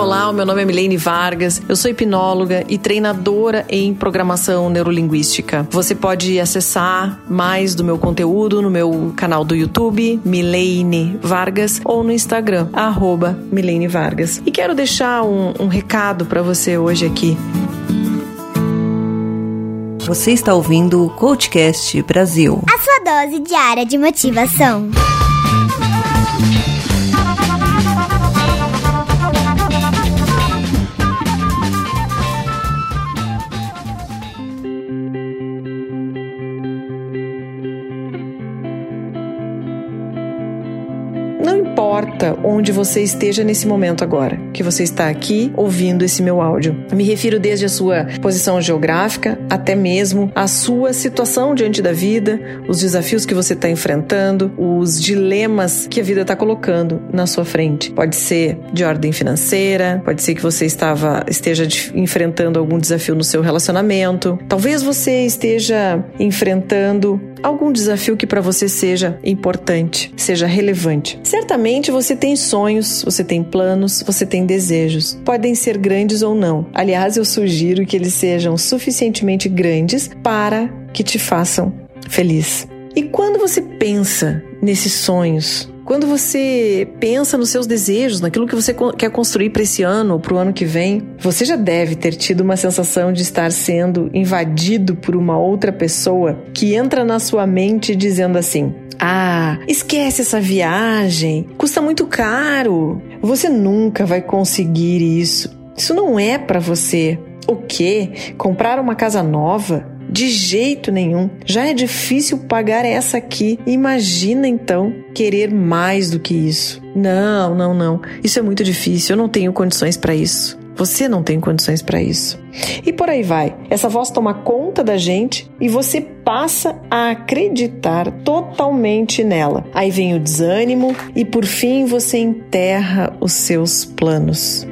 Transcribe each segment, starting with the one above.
Olá, o meu nome é Milene Vargas, eu sou hipnóloga e treinadora em programação neurolinguística. Você pode acessar mais do meu conteúdo no meu canal do YouTube, Milene Vargas, ou no Instagram, arroba Milene Vargas. E quero deixar um, um recado para você hoje aqui. Você está ouvindo o Coachcast Brasil. A sua dose diária de motivação. Importa onde você esteja nesse momento agora, que você está aqui ouvindo esse meu áudio. Me refiro desde a sua posição geográfica até mesmo a sua situação diante da vida, os desafios que você está enfrentando, os dilemas que a vida está colocando na sua frente. Pode ser de ordem financeira, pode ser que você estava esteja enfrentando algum desafio no seu relacionamento. Talvez você esteja enfrentando algum desafio que para você seja importante, seja relevante. Certamente você tem sonhos, você tem planos, você tem desejos. Podem ser grandes ou não. Aliás, eu sugiro que eles sejam suficientemente grandes para que te façam feliz. E quando você pensa nesses sonhos, quando você pensa nos seus desejos, naquilo que você quer construir para esse ano ou para o ano que vem, você já deve ter tido uma sensação de estar sendo invadido por uma outra pessoa que entra na sua mente dizendo assim: ah, esquece essa viagem, custa muito caro. Você nunca vai conseguir isso. Isso não é para você. O quê? Comprar uma casa nova? De jeito nenhum. Já é difícil pagar essa aqui. Imagina então querer mais do que isso. Não, não, não. Isso é muito difícil. Eu não tenho condições para isso. Você não tem condições para isso. E por aí vai. Essa voz toma conta da gente e você passa a acreditar totalmente nela. Aí vem o desânimo e por fim você enterra os seus planos.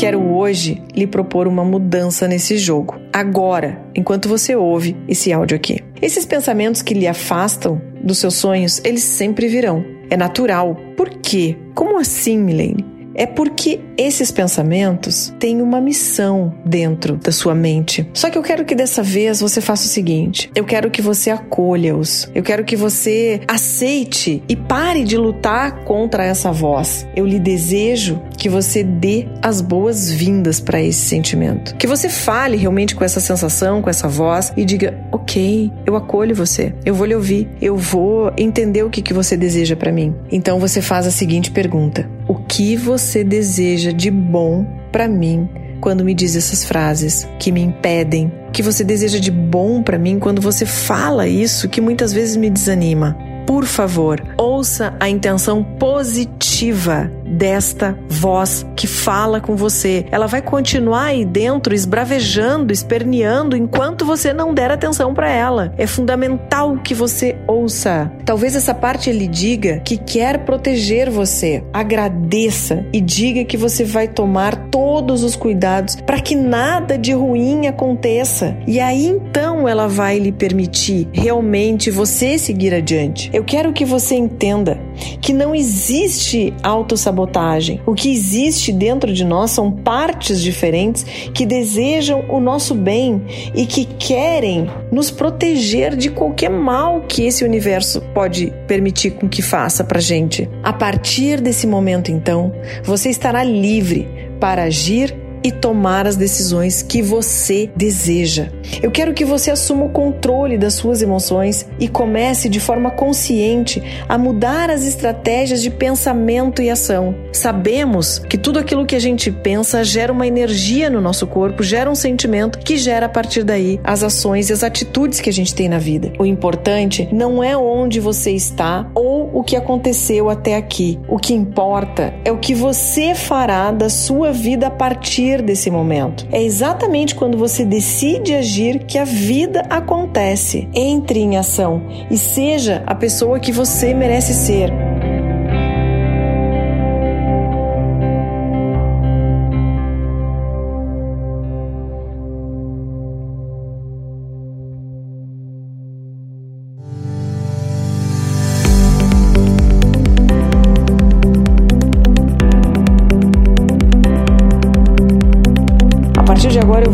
Quero hoje lhe propor uma mudança nesse jogo. Agora, enquanto você ouve esse áudio aqui. Esses pensamentos que lhe afastam dos seus sonhos, eles sempre virão. É natural. Por quê? Como assim, Milene? É porque esses pensamentos têm uma missão dentro da sua mente. Só que eu quero que dessa vez você faça o seguinte: eu quero que você acolha-os, eu quero que você aceite e pare de lutar contra essa voz. Eu lhe desejo que você dê as boas-vindas para esse sentimento. Que você fale realmente com essa sensação, com essa voz e diga: ok, eu acolho você, eu vou lhe ouvir, eu vou entender o que, que você deseja para mim. Então você faz a seguinte pergunta: o que você deseja de bom para mim quando me diz essas frases que me impedem? Que você deseja de bom para mim quando você fala isso que muitas vezes me desanima? Por favor, ouça a intenção positiva desta voz que fala com você. Ela vai continuar aí dentro esbravejando, esperneando enquanto você não der atenção para ela. É fundamental que você ouça. Talvez essa parte lhe diga que quer proteger você. Agradeça e diga que você vai tomar todos os cuidados para que nada de ruim aconteça. E aí então ela vai lhe permitir realmente você seguir adiante. Eu quero que você entenda que não existe autossabotagem. O que existe dentro de nós são partes diferentes que desejam o nosso bem e que querem nos proteger de qualquer mal que esse universo pode permitir com que faça pra gente. A partir desse momento, então, você estará livre para agir e tomar as decisões que você deseja. Eu quero que você assuma o controle das suas emoções e comece de forma consciente a mudar as estratégias de pensamento e ação. Sabemos que tudo aquilo que a gente pensa gera uma energia no nosso corpo, gera um sentimento que gera a partir daí as ações e as atitudes que a gente tem na vida. O importante não é onde você está ou o que aconteceu até aqui. O que importa é o que você fará da sua vida a partir desse momento. É exatamente quando você decide agir que a vida acontece. Entre em ação e seja a pessoa que você merece ser.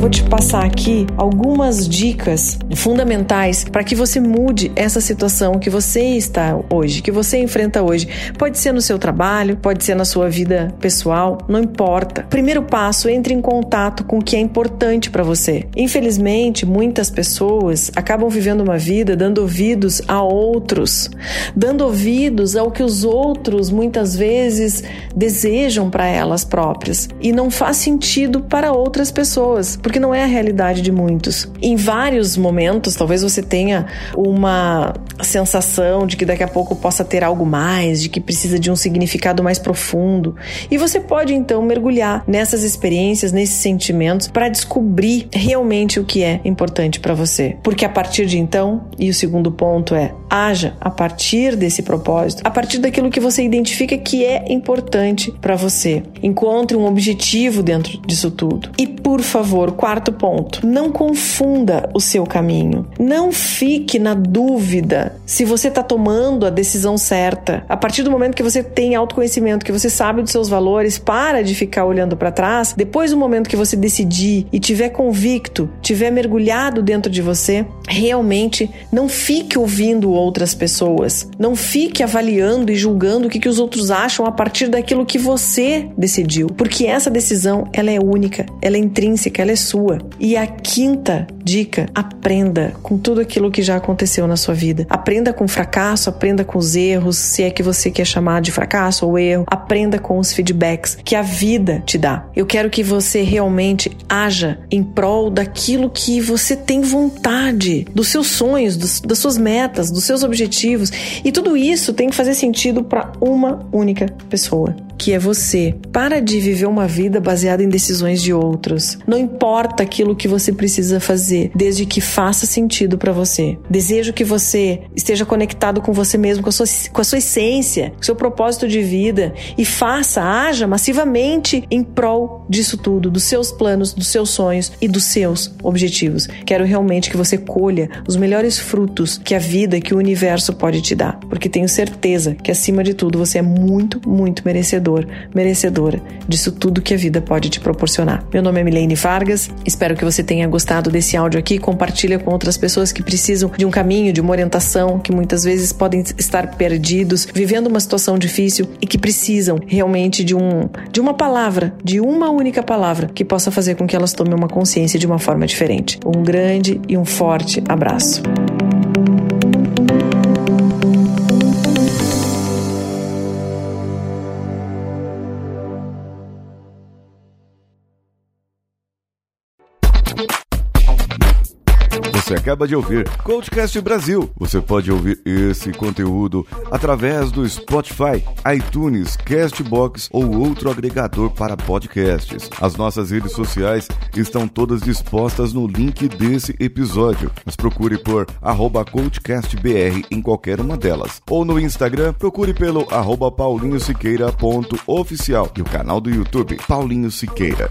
Vou te passar aqui algumas dicas fundamentais para que você mude essa situação que você está hoje, que você enfrenta hoje. Pode ser no seu trabalho, pode ser na sua vida pessoal, não importa. Primeiro passo, entre em contato com o que é importante para você. Infelizmente, muitas pessoas acabam vivendo uma vida dando ouvidos a outros, dando ouvidos ao que os outros muitas vezes desejam para elas próprias e não faz sentido para outras pessoas, porque não é a realidade de muitos. Em vários momentos, talvez você tenha uma sensação de que daqui a pouco possa ter algo mais, de que precisa de um significado mais profundo. E você pode então mergulhar nessas experiências, nesses sentimentos, para descobrir realmente o que é importante para você. Porque a partir de então, e o segundo ponto é, haja a partir desse propósito, a partir daquilo que você identifica que é importante para você. Encontre um objetivo dentro disso tudo. E por favor, quarto ponto, não confunda o seu caminho. Não fique na dúvida se você está tomando a decisão certa. A partir do momento que você tem autoconhecimento, que você sabe dos seus valores, para de ficar olhando para trás. Depois do momento que você decidir e tiver convicto, tiver mergulhado dentro de você, realmente não fique ouvindo outras pessoas. Não fique avaliando e julgando o que, que os outros acham a partir daquilo que você decidiu, porque essa decisão ela é única, ela é intrínseca, ela é sua. E a quinta dica: aprenda com tudo aquilo que já aconteceu na sua vida. Aprenda com fracasso, aprenda com os erros, se é que você quer chamar de fracasso ou erro. Aprenda com os feedbacks que a vida te dá. Eu quero que você realmente haja em prol daquilo que você tem vontade, dos seus sonhos, dos, das suas metas, dos seus objetivos. E tudo isso tem que fazer sentido para uma única pessoa que é você. Para de viver uma vida baseada em decisões de outros. Não importa aquilo que você precisa fazer, desde que faça sentido para você. Desejo que você esteja conectado com você mesmo, com a sua, com a sua essência, com o seu propósito de vida e faça, haja massivamente em prol disso tudo, dos seus planos, dos seus sonhos e dos seus objetivos. Quero realmente que você colha os melhores frutos que a vida, que o universo pode te dar, porque tenho certeza que acima de tudo você é muito, muito merecedor merecedor, merecedora disso tudo que a vida pode te proporcionar. Meu nome é Milene Vargas, espero que você tenha gostado desse áudio aqui. Compartilha com outras pessoas que precisam de um caminho, de uma orientação, que muitas vezes podem estar perdidos, vivendo uma situação difícil e que precisam realmente de um de uma palavra, de uma única palavra que possa fazer com que elas tomem uma consciência de uma forma diferente. Um grande e um forte abraço. Você acaba de ouvir Coachcast Brasil. Você pode ouvir esse conteúdo através do Spotify, iTunes, Castbox ou outro agregador para podcasts. As nossas redes sociais estão todas dispostas no link desse episódio. Mas procure por arroba CoachCastBR em qualquer uma delas. Ou no Instagram, procure pelo arroba paulinhosiqueira.oficial e o canal do YouTube Paulinho Siqueira.